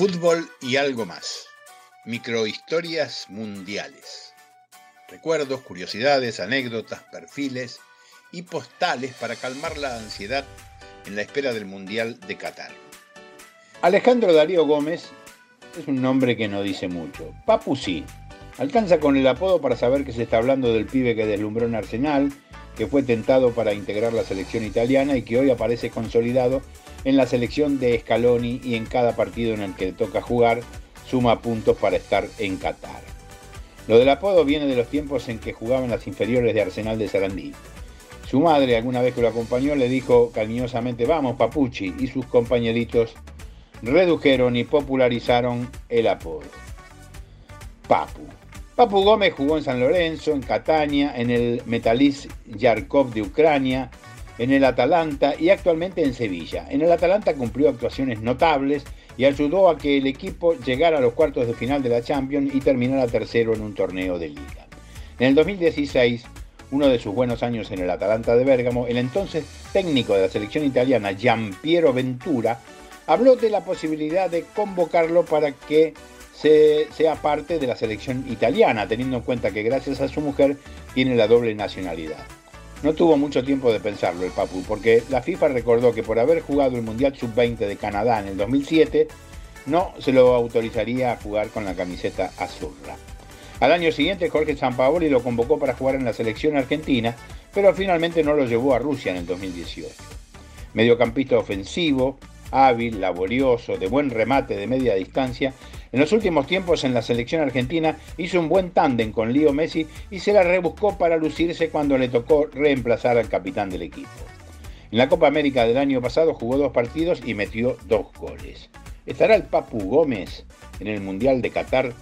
Fútbol y algo más. Microhistorias mundiales. Recuerdos, curiosidades, anécdotas, perfiles y postales para calmar la ansiedad en la espera del Mundial de Qatar. Alejandro Darío Gómez es un nombre que no dice mucho. Papu sí. Alcanza con el apodo para saber que se está hablando del pibe que deslumbró en Arsenal, que fue tentado para integrar la selección italiana y que hoy aparece consolidado en la selección de Scaloni y en cada partido en el que le toca jugar suma puntos para estar en Qatar. Lo del apodo viene de los tiempos en que jugaba en las inferiores de Arsenal de Sarandí. Su madre, alguna vez que lo acompañó, le dijo cariñosamente, vamos Papuchi, y sus compañeritos redujeron y popularizaron el apodo. Papu. Papu Gómez jugó en San Lorenzo, en Catania, en el Metalis Yarkov de Ucrania, en el Atalanta y actualmente en Sevilla. En el Atalanta cumplió actuaciones notables y ayudó a que el equipo llegara a los cuartos de final de la Champions y terminara tercero en un torneo de liga. En el 2016, uno de sus buenos años en el Atalanta de Bérgamo, el entonces técnico de la selección italiana, Giampiero Ventura, habló de la posibilidad de convocarlo para que sea parte de la selección italiana, teniendo en cuenta que gracias a su mujer tiene la doble nacionalidad. No tuvo mucho tiempo de pensarlo el Papu, porque la FIFA recordó que por haber jugado el Mundial Sub-20 de Canadá en el 2007, no se lo autorizaría a jugar con la camiseta azurra. Al año siguiente Jorge Sampaoli lo convocó para jugar en la selección argentina, pero finalmente no lo llevó a Rusia en el 2018. Mediocampista ofensivo, hábil, laborioso, de buen remate de media distancia, en los últimos tiempos en la selección argentina hizo un buen tándem con Leo Messi y se la rebuscó para lucirse cuando le tocó reemplazar al capitán del equipo. En la Copa América del año pasado jugó dos partidos y metió dos goles. ¿Estará el Papu Gómez en el Mundial de Qatar